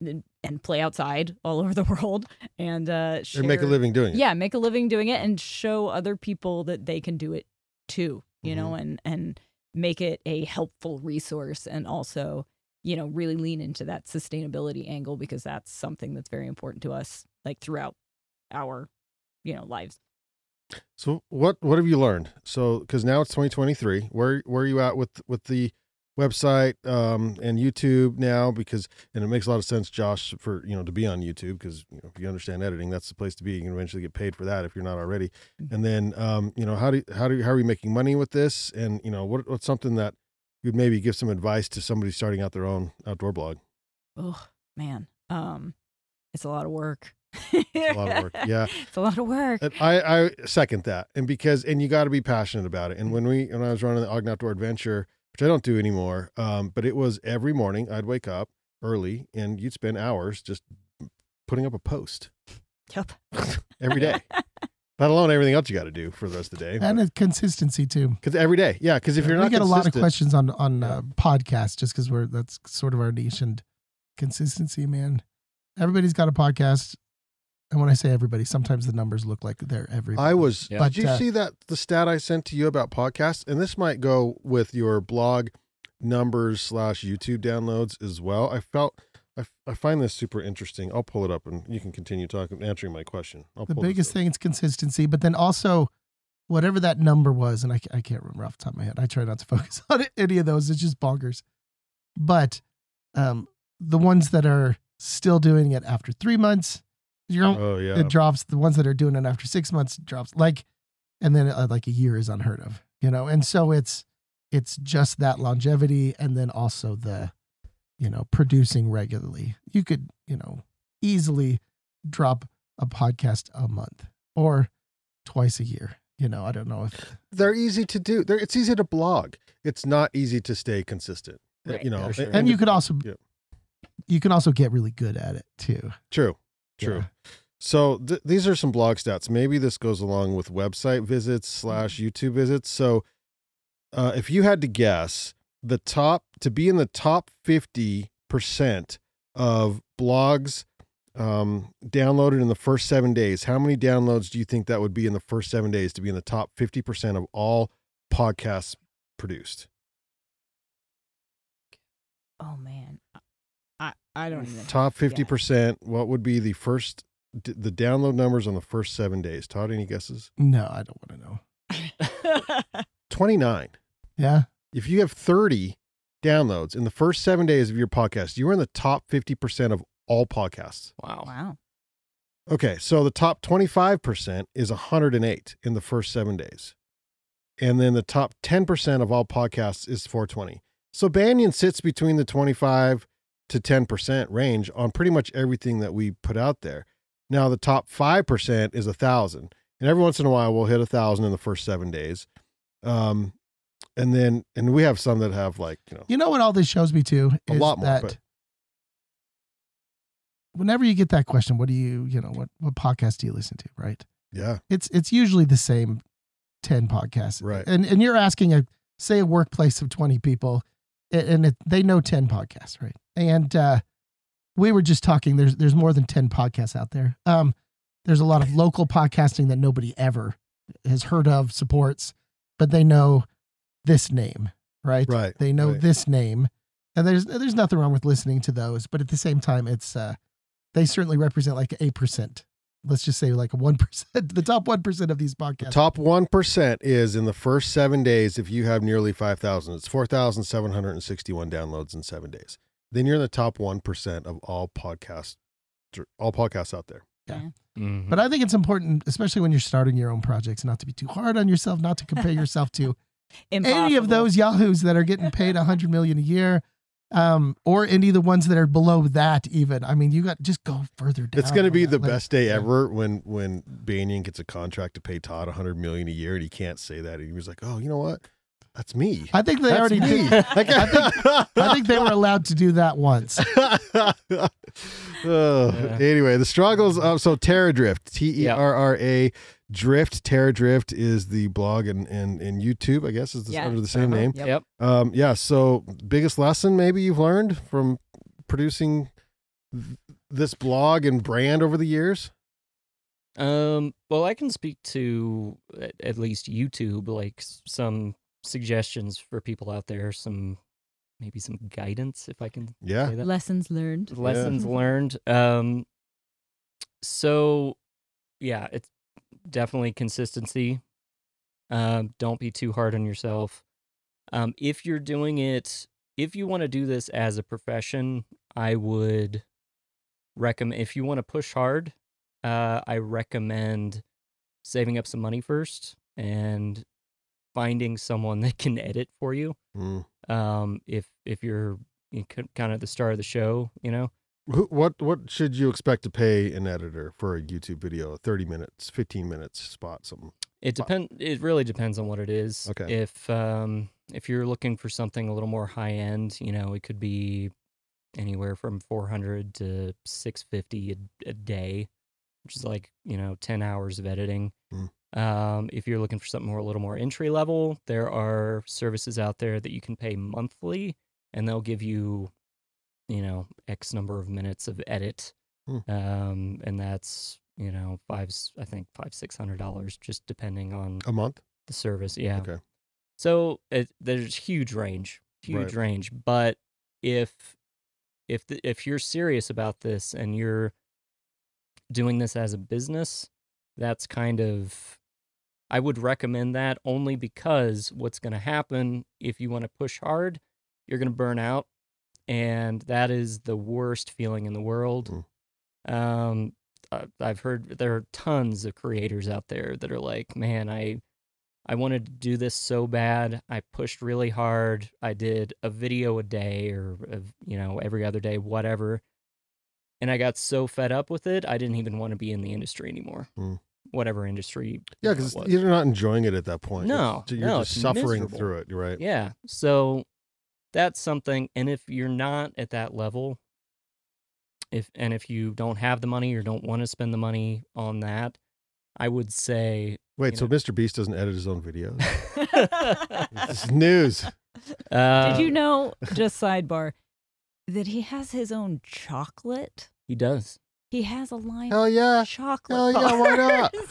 and, play outside all <laughs> over the world and uh and make a living doing it. yeah make a living doing it and show other people that they can do it too you know Mm-hmm. and and make it a helpful resource and also you know really lean into that sustainability angle because that's something that's very important to us like throughout our you know lives So what what have you learned? So because now it's 2023, where where are you at with with the website um, and YouTube now? Because and it makes a lot of sense, Josh, for you know to be on YouTube because you know, if you understand editing, that's the place to be. You can eventually get paid for that if you're not already. Mhm. And then um, you know how do how do how are you making money with this? And you know what what's something that you'd maybe give some advice to somebody starting out their own outdoor blog? oh man um it's a lot of work a lot of work. Yeah. <laughs> it's a lot of work And I, I second that. And because and you got to be passionate about it. And when we when I was running the Ogden Outdoor Adventure, which I don't do anymore, um, but it was every morning I'd wake up early and you'd spend hours just putting up a post yep <laughs> every day. Let alone everything else you got to do for the rest of the day. and a consistency too. Because every day, yeah. Because if you're not, we not get a lot of questions on on Yeah. uh, podcasts just because we're that's sort of our niche and consistency, man. Everybody's got a podcast, and when I say everybody, sometimes the numbers look like they're every. I was. Yeah. Did you uh, see that the stat I sent to you about podcasts? And this might go with your blog numbers slash YouTube downloads as well. I felt. I, I find this super interesting. I'll pull it up and you can continue talking, answering my question. I'll the pull biggest thing is consistency, but then also whatever that number was, and I, I can't remember off the top of my head. I try not to <laughs> focus on any of those. It's just bonkers. But um, the ones that are still doing it after three months, you know, Oh yeah. it drops. The ones that are doing it after six months drops. Like, and then uh, like a year is unheard of, you know. And so it's it's just that longevity, and then also the, you know, producing regularly. You could you know easily drop a podcast a month or twice a year. You know, I don't know if They're easy to do. They're, it's easy to blog. It's not easy to stay consistent. Right, you know, for sure. and you could also yeah. you can also get really good at it too. True. True. So th- these are some blog stats. Maybe this goes along with website visits slash YouTube visits. So uh, if you had to guess, the top to be in the top fifty percent of blogs um, downloaded in the first seven days, how many downloads do you think that would be in the first seven days to be in the top fifty percent of all podcasts produced? oh man i i don't even Top fifty guess. percent. What would be the first d- the download numbers on the first seven days? Todd, any guesses? No, I don't want to know. <laughs> Twenty nine. Yeah. if you have 30 downloads in the first seven days of your podcast, you are in the top 50% of all podcasts. Wow. wow Okay, so the top 25% is 108 in the first seven days. And then the top 10% of all podcasts is 420. So Banyan sits between the 25 to 10% range on pretty much everything that we put out there. Now, the top 5% is a 1,000. And every once in a while, we'll hit a 1,000 in the first seven days. Um, and then, and we have some that have like, you know, You know what all this shows me too A is lot more, that but- whenever you get that question, what do you you know what what podcast do you listen to? Right? yeah, It's it's usually the same ten podcasts, Right. And and you're asking a say a workplace of twenty people, a- and it, they know ten podcasts, right? And uh, we were just talking. There's there's more than ten podcasts out there. Um, there's a lot of <laughs> local podcasting that nobody ever has heard of, supports, but they know this name, right? right. They know right. this name, and there's there's nothing wrong with listening to those, but at the same time, it's uh, they certainly represent like a percent. Let's just say like a one <laughs> percent, the top one percent of these podcasts. Top 1% is in the first seven days if you have nearly 5,000. It's 4,761 downloads in seven days. Then you're in the top 1% of all podcasts, all podcasts out there. Mhm. But I think it's important, especially when you're starting your own projects, not to be too hard on yourself, not to compare <laughs> yourself to any of those yahoos that are getting paid a hundred million a year, um, or any of the ones that are below that. Even, I mean, you got just go further down. it's going to be the list. best day Yeah. ever when when Banyan gets a contract to pay Todd 100 million a year and he can't say that. And he was like, "Oh, you know what? That's me." I think they That's already me. did. <laughs> I think they were allowed to do that once. <laughs> Oh, Yeah. Anyway, the struggles of so Terra Drift, T E R R A Drift, Terra Drift is the blog and and, and YouTube, I guess, is the, Yeah. under the same Uh-huh. name. Yep. Yep. Um, yeah. So, biggest lesson maybe you've learned from producing th- this blog and brand over the years? Um, well, I can speak to at, at least YouTube, like some suggestions for people out there, some maybe some guidance, if I can Yeah. say that. Lessons learned. Lessons learned. Um, so yeah, it's definitely consistency. Um, don't be too hard on yourself. Um, if you're doing it, if you want to do this as a profession, I would recommend. If you want to push hard, uh, I recommend saving up some money first and finding someone that can edit for you. Mm. Um, if if you're kind of the star of the show, you know. Who, what what should you expect to pay an editor for a YouTube video? Thirty minutes, fifteen minutes spot, something. It depend. It really depends on what it is. Okay. If um if you're looking for something a little more high end, you know, it could be anywhere from 400 to 650 a, a day, which is like you know 10 hours of editing. Mm. Um, if you're looking for something more a little more entry level, there are services out there that you can pay monthly, and they'll give you, you know, X number of minutes of edit, Hmm. um, and that's you know five i think five six hundred dollars just depending on A month? the service. Yeah. Okay. So it, there's huge range, huge Right. range. But if if the, if you're serious about this and you're doing this as a business, that's kind of I would recommend that only because what's going to happen if you want to push hard, you're going to burn out, and that is the worst feeling in the world. Um, I- I've heard there are tons of creators out there that are like, man, I I wanted to do this so bad. I pushed really hard. I did a video a day or of, you know every other day, whatever. And I got so fed up with it, I didn't even want to be in the industry anymore. Hmm. Whatever industry. Yeah, because you're not enjoying it at that point. No, You're, you're no, just suffering miserable. through it. Right. Yeah. So that's something. And if you're not at that level, if and if you don't have the money or don't want to spend the money on that, I would say. Wait, so know- Mr. Beast doesn't edit his own videos? <laughs> this is news. Uh, Did you know, just sidebar, that he has his own chocolate? He does. He has a line Hell of yeah. chocolate. Hell yeah, why not? <laughs>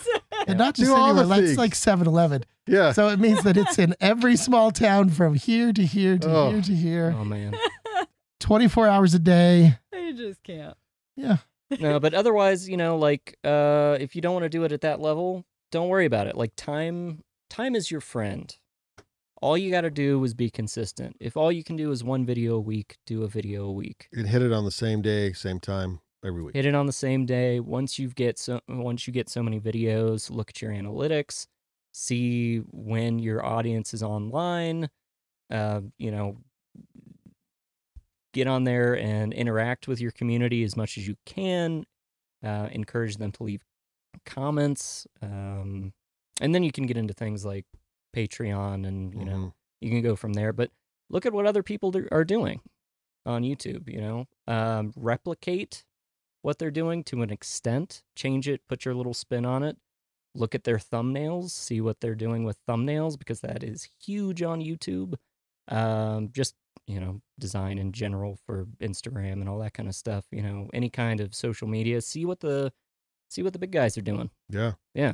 And not just Do all anywhere, the that's things. like 7 Eleven. Yeah. So it means that it's in every small town from here to here to Oh. here to here, Oh man. <laughs> 24 hours a day. I just can't. Yeah. <laughs> no, but otherwise, you know, like uh if you don't want to do it at that level, don't worry about it. Like time time is your friend. All you got to do is be consistent. If all you can do is one video a week, do a video a week. and hit it on the same day, same time every week. Hit it on the same day. Once you get so once you get so many videos, look at your analytics, see when your audience is online. Uh, you know, get on there and interact with your community as much as you can. Uh, encourage them to leave comments, um, and then you can get into things like Patreon, and you know Mhm. you can go from there. But look at what other people do- are doing on YouTube. You know, um, replicate what they're doing to an extent, change it, put your little spin on it. Look at their thumbnails, see what they're doing with thumbnails because that is huge on YouTube. Um, just you know, design in general for Instagram and all that kind of stuff. You know, any kind of social media. See what the see what the big guys are doing. Yeah. Yeah.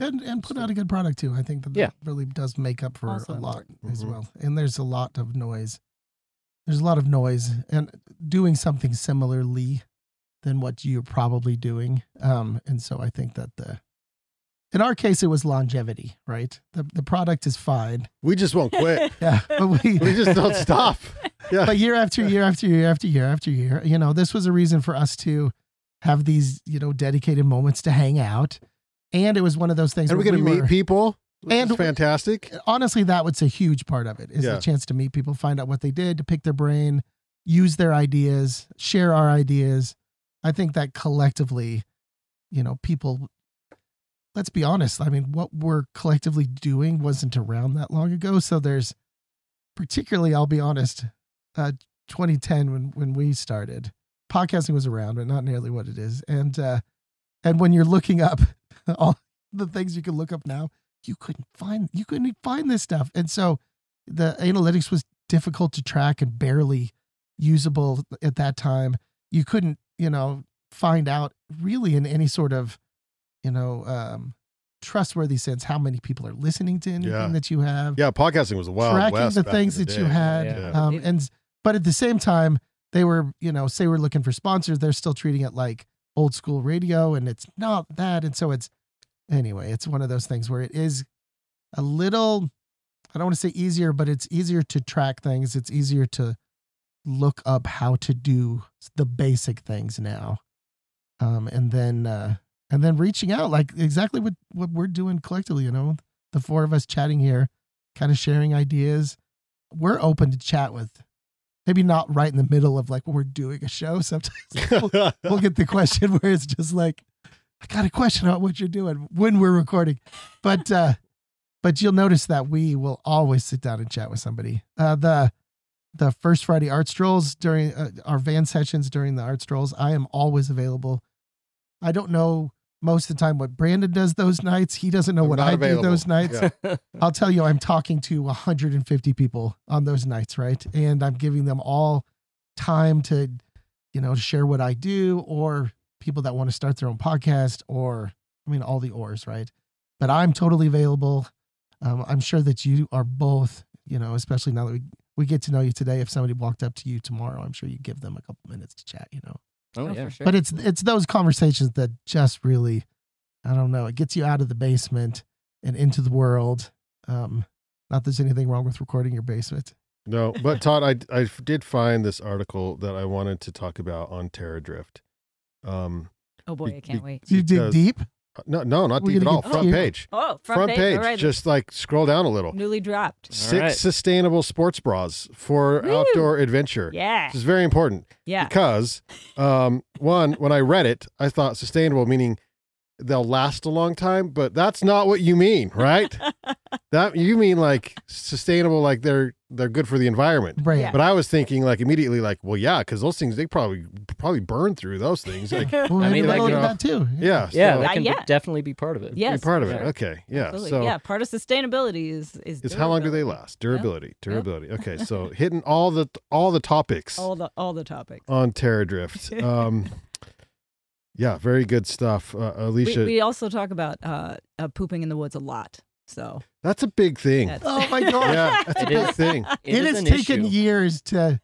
And and put out a good product too. I think that, Yeah. that really does make up for Also a lot important. as well. And there's a lot of noise. There's a lot of noise and doing something similarly than what you're probably doing. Um, and so I think that the in our case it was longevity, right? The the product is fine. We just won't quit. <laughs> Yeah. But we we just don't <laughs> stop. Yeah. but year after year after year after year after year, you know, this was a reason for us to have these, you know, dedicated moments to hang out. And it was one of those things and we're going to we meet were- people. And- fantastic. honestly, that was a huge part of it is Yeah. a chance to meet people, find out what they did, to pick their brain, use their ideas, share our ideas. I think that collectively, you know, people, let's be honest. I mean, what we're collectively doing wasn't around that long ago. So there's particularly, I'll be honest, uh, 2010 when, when we started, podcasting was around, but not nearly what it is. And, uh, and when you're looking up <laughs> all, the things you can look up now, you couldn't find you couldn't find this stuff. And so the analytics was difficult to track and barely usable at that time. You couldn't, you know, find out really in any sort of, you know, um, trustworthy sense how many people are listening to anything Yeah. that you have Yeah, podcasting was a wild tracking west the things the that you had Yeah. um, and but at the same time they were you know say we're looking for sponsors they're still treating it like old school radio and it's not that and so it's anyway it's one of those things where it is a little i don't want to say easier but it's easier to track things it's easier to look up how to do the basic things now. Um, and then uh, and then reaching out like exactly what what we're doing collectively you know the four of us chatting here kind of sharing ideas. We're open to chat with maybe not right in the middle of like when we're doing a show sometimes. <laughs> We'll, we'll get the question where it's just like i got a question about what you're doing when we're recording. But uh but you'll notice that we will always sit down and chat with somebody. Uh the the first friday art strolls during uh, our van sessions during the art strolls i am always available i don't know most of the time what brandon does those nights he doesn't know I'm what i available. do those nights Yeah. <laughs> I'll tell you, I'm talking to 150 people on those nights, right? And I'm giving them all time to, you know, share what I do, or people that want to start their own podcast, or I mean, all the ors, right? But I'm totally available. Um, I'm sure that you are both, you know, especially now that we we get to know you today. If somebody walked up to you tomorrow, I'm sure you give them a couple minutes to chat, you know. Oh, Oh, yeah. for sure. But it's it's those conversations that just really, I don't know, it gets you out of the basement and into the world. Um, not there's anything wrong with recording your basement. No, but <laughs> Todd, I I did find this article that I wanted to talk about on Terra Drift. Um, oh boy, be- I can't be- wait. Do you dig deep? No, no, not We're deep at all. Front deep. page, Oh, front, front page. All right. Just like scroll down a little. newly dropped. Six All right. sustainable sports bras for Woo. outdoor adventure. Yeah. This is very important Yeah. because, um, one, when I read it, I thought sustainable meaning they'll last a long time, but that's not what you mean, right? <laughs> that you mean like sustainable, like they're they're good for the environment. Right. Yeah. But I was thinking like immediately like, well, yeah, because those things they probably probably burn through those things. Like, <laughs> Well, I mean, like, you know, that too. yeah, Yeah, so that Uh, can be- yeah. definitely be part of it. be yes. part of it. sure. Okay, yeah. Absolutely. So yeah, part of sustainability is is is how long do they durability. last? Durability, durability. Okay, so hitting all the all the topics All the all the topics. on Terra Drift. <laughs> Um, yeah, very good stuff, uh, We, Alisha. we also talk about uh, uh, pooping in the woods a lot. So that's a big thing. that's Oh my <laughs> god. Yeah, that's a big is. thing. It it is has taken issue. years to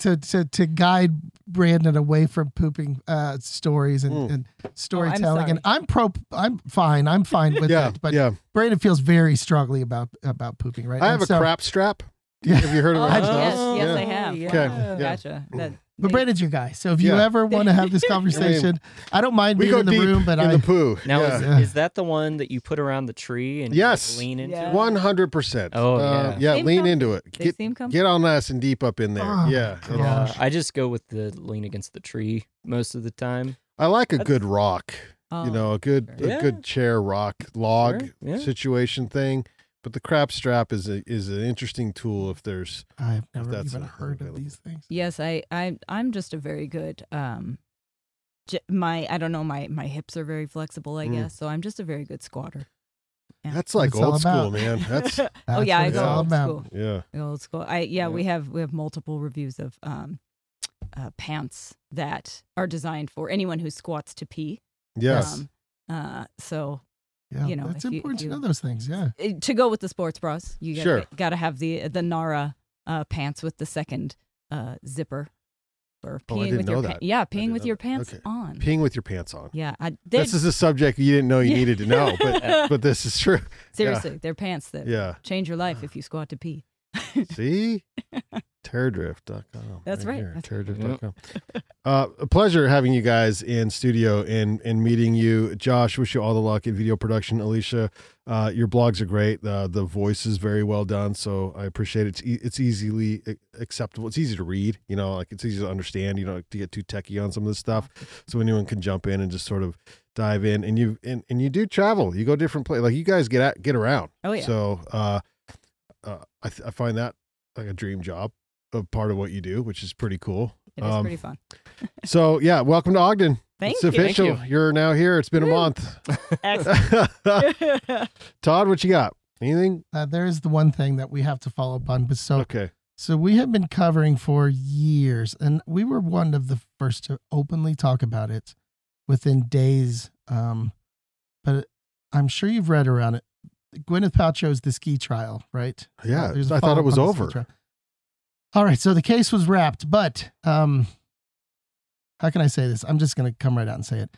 to to to guide Brandon away from pooping uh stories and, Mm. and storytelling. and. I'm pro I'm fine. I'm fine with <laughs> Yeah, it. But yeah. Brandon feels very strongly about about pooping, right? I And have a so- crap strap. Yeah. Have you heard of <laughs> Oh, that? yes, stuff? yes, yeah. I have. Yeah. Okay, Wow. yeah. Gotcha. That, But they- Brandon's your guy. So if you Yeah. ever want to have this <laughs> conversation, I don't mind We being go in the deep room, but I in I the poo. Now, yeah. Yeah. is, is that the one that you put around the tree and you, like, Yes. lean into? Yeah. it? One hundred percent. Oh, Uh, yeah. yeah. Seem Lean comfy. into it. they Get seem comfortable. get on nice and deep up in there. Oh, yeah. God. Yeah, Gosh. I just go with the lean against the tree most of the time. I like a That's- good rock. Oh, you know, a good sure. a Yeah. good chair rock log Sure, yeah. situation thing. But the crap strap is a, is an interesting tool if there's I've never that's even a- heard of available. these things. Yes, I, I, I'm just a very good. Um, j- my, I don't know, my my hips are very flexible, I Mm. guess. So I'm just a very good squatter. Yeah. that's like <laughs> It's all old school, about. man. That's oh yeah, I go old about. school. yeah. I Old school. I yeah, Yeah. we have we have multiple reviews of um, uh, pants that are designed for anyone who squats to pee. Yes. Um, uh, so Yeah, You know, it's if you- important to you- know those things. Yeah. uh, to go with the sports bras, you gotta, Sure. gotta have the the Nara uh, pants with the second uh, zipper for Oh, I peeing didn't with know your pa- yeah, peeing with your pants Okay. on. Peeing with your pants on. Yeah, I, they This is a subject you didn't know you <laughs> Yeah. needed to know, but <laughs> but this is true. <laughs> seriously, they're pants that Yeah. change your life <sighs> if you squat to pee. See? Terradrift.com. That's right. Here, That's- Terradrift.com. <laughs> Uh, a pleasure having you guys in studio and and meeting you. Josh, wish you all the luck in video production. Alisha, uh, your blogs are great. Uh, the voice is very well done, so I appreciate it. It's, e- it's easily acceptable. It's easy to read, you know, like it's easy to understand. You don't to get too techie on some of this stuff. So anyone can jump in and just sort of dive in. And you and, and you do travel. You go different places. Like you guys get at, get around. Oh yeah, So uh, uh, I, th- I find that like a dream job of part of what you do, which is pretty cool. it is um, pretty fun. <laughs> So yeah, welcome to Ogden. Thank it's you. official. you. You're now here. It's been a month. Excellent. <laughs> <laughs> Todd, what you got? Anything? Uh, there is the one thing that we have to follow up on. But so, Okay. so we have been covering for years, and we were one of the first to openly talk about it within days. Um, but I'm sure you've read around it. Gwyneth Paltrow's the ski trial, right? Yeah, There's a I thought it was on the ski over. All right, so the case was wrapped, but um, how can I say this? I'm just going to come right out and say it.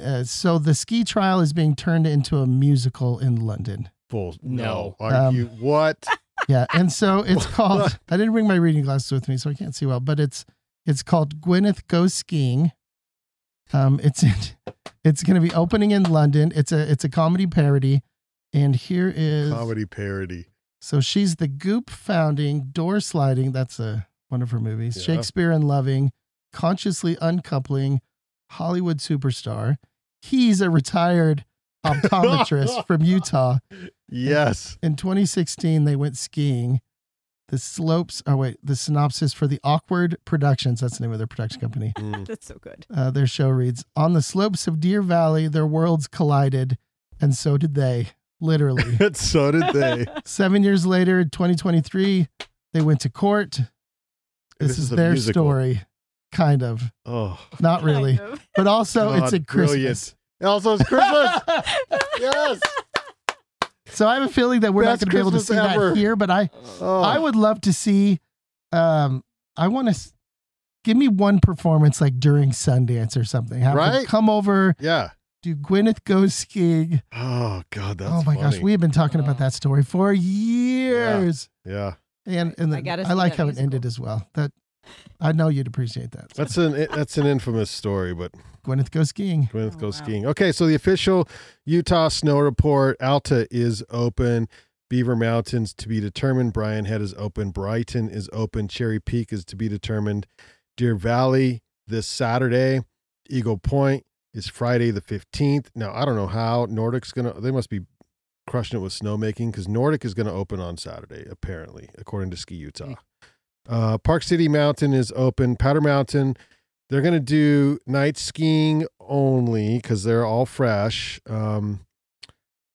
Uh, so the ski trial is being turned into a musical in London. Full. No. Are Um, you what? <laughs> Yeah, and so it's called. I didn't bring my reading glasses with me, so I can't see well. But it's it's called Gwyneth Goes Skiing. Um, it's in, it's going to be opening in London. It's a it's a comedy parody, and here is Comedy parody. so she's the Goop founding door sliding. That's a one of her movies. Yeah. Shakespeare and Loving, consciously uncoupling, Hollywood superstar. He's a retired <laughs> optometrist from Utah. Yes. In 2016, they went skiing. The slopes. Oh wait, the synopsis for the Awkward Productions. That's the name of their production company. Mm. <laughs> That's so good. Uh, their show reads: On the slopes of Deer Valley, their worlds collided, and so did they. Literally. <laughs> so did they. <laughs> Seven years later, 2023, they went to court. This, is, a their musical. story, kind of. Oh, Not really, Kind of. but also it's a Christmas. brilliant. Also, it's Christmas. <laughs> yes. So I have a feeling that we're Best not going to be able to see ever. that here, but I Oh. I would love to see. Um, I want to s- give me one performance like during Sundance or something. Have Right? come over, Yeah. Do Gwyneth go skiing. Oh God, that's oh my gosh, we have been talking Oh. about that story for years. Yeah, And and I the, gotta I, like that how it ended as well. That I know you'd appreciate that. that's an that's an infamous story, but Gwyneth goes skiing. Gwyneth Oh, goes wow. skiing. Okay, so the official Utah snow report: Alta is open. Beaver Mountains to be determined. Brian Head is open. Brighton is open. Cherry Peak is to be determined. Deer Valley this Saturday. Eagle Point is Friday the 15th. Now, I don't know how Nordic's going to, they must be crushing it with snowmaking because Nordic is going to open on Saturday, apparently, according to Ski Utah. Uh, Park City Mountain is open. Powder Mountain, they're going to do night skiing only because they're all fresh. Um,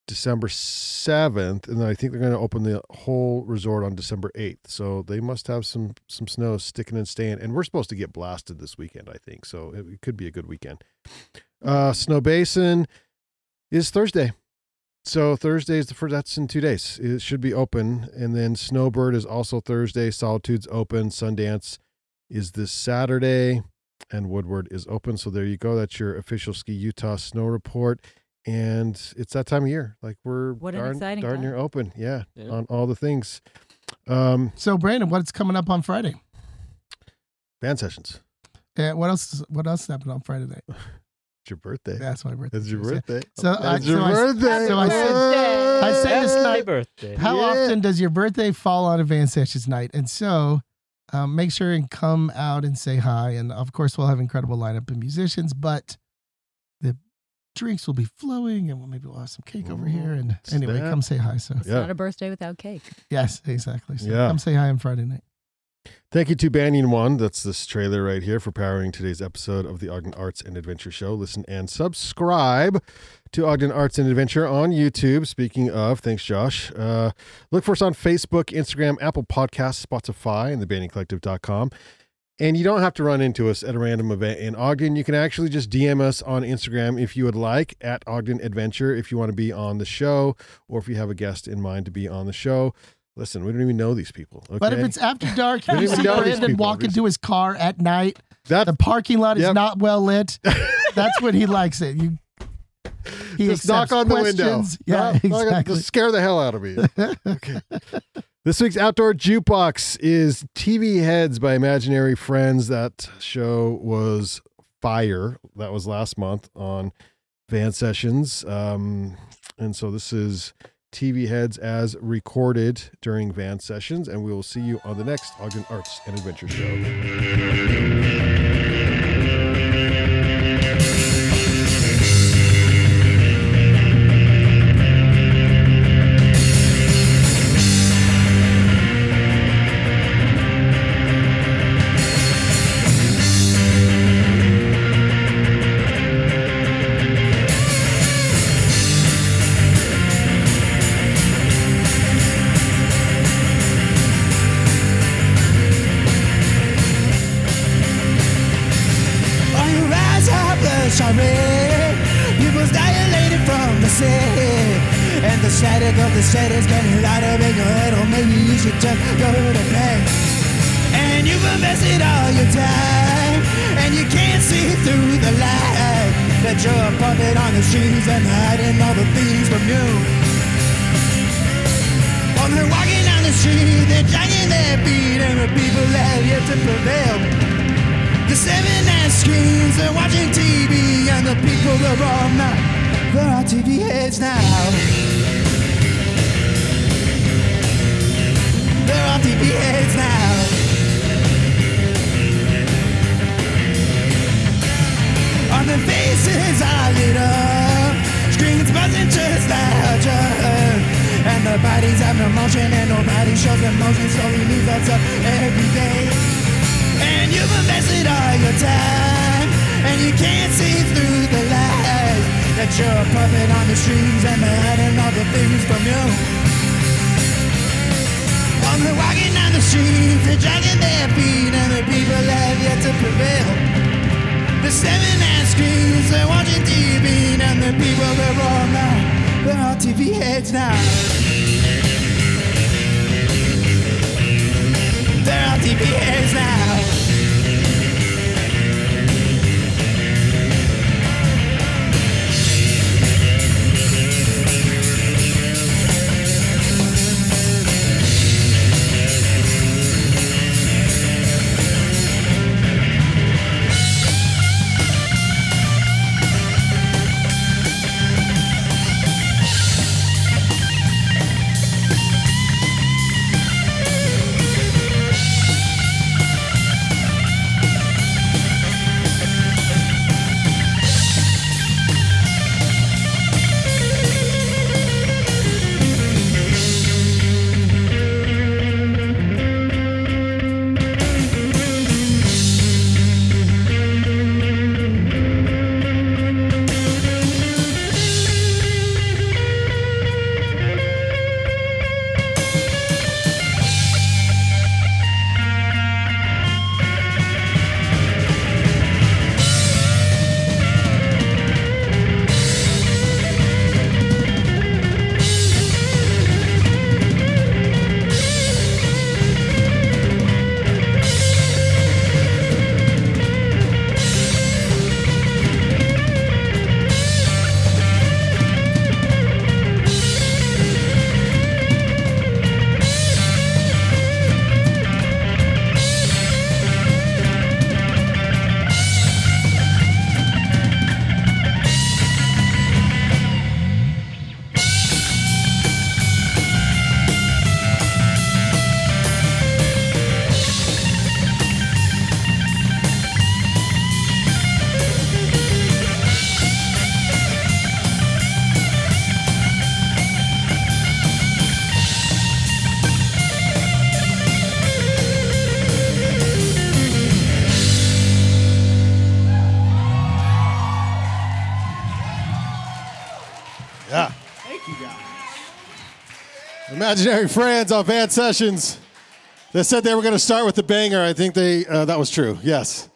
December 7th, and then I think they're going to open the whole resort on December 8th. So they must have some some snow sticking and staying. And we're supposed to get blasted this weekend, I think. So it, it could be a good weekend. Uh, Snowbasin is Thursday. So Thursday is the first. That's in two days. It should be open, and then Snowbird is also Thursday. Solitude's open. Sundance is this Saturday, and Woodward is open. So there you go. That's your official Ski Utah snow report, and it's that time of year. Like we're What darn, darn time. near open. Yeah, Yeah. on all the things. Um, So Brandon, what's coming up on Friday? Van Sessions. Uh, what else? What else happened on Friday night? It's your birthday. That's my birthday. It's your birthday. So I- It's your so I- birthday. so I said- Yay! I said this Happy night- birthday. How Yeah. often does your birthday fall on Advanced Sessions night? And so um, make sure and come out and say hi. And of course, we'll have incredible lineup of musicians, but the drinks will be flowing and we'll, maybe we'll have some cake over here. And anyway, Snap. come say hi. So, It's Yeah. not a birthday without cake. yes, exactly. So Yeah. come say hi on Friday night. Thank you to Banyan One. That's this trailer right here for powering today's episode of the Ogden Arts and Adventure Show. Listen and subscribe to Ogden Arts and Adventure on YouTube. Speaking of, thanks, Josh. Uh, look for us on Facebook, Instagram, Apple Podcasts, Spotify, and thebanyancollective.com. And you don't have to run into us at a random event in Ogden. You can actually just DM us on Instagram if you would like at Ogden Adventure if you want to be on the show or if you have a guest in mind to be on the show. Listen, we don't even know these people. Okay? But if it's after <laughs> dark, you see Brandon people. walk into his car at night, that's the parking lot is not well lit. <laughs> That's when he likes it. You, <laughs> he just <laughs> knock on the window. Yeah, Knock- knock exactly. Just scare the hell out of me. okay. <laughs> This week's outdoor jukebox is TV Heads by Imaginary Friends. That show was fire. That was last month on Van Sessions. Um, and so this is TV Heads as recorded during Van Sessions. And we will see you on the next Ogden Arts and Adventure Show. Street, they're dragging their feet, and the people have yet to prevail. The seven nine screens, they're watching TV, and the people they're all not. They're TV heads now. They're TV heads now. On their faces are lit up, screens buzzing just larger. And their bodies have no motion, and nobody shows emotion, so we lose ourselves every day. And you've invested all your time, and you can't see through the lies that you're a puppet on the strings, and they're hiding all the things from you. The walking down the street, they're dragging their feet, and the people have yet to prevail. The seven and screens, they're watching TV, and the people they're all now, they're on TV heads now. They're on TV heads now. Imaginary friends on Van Sessions. They said they were going to start with the banger. I think they uh, that was true. Yes.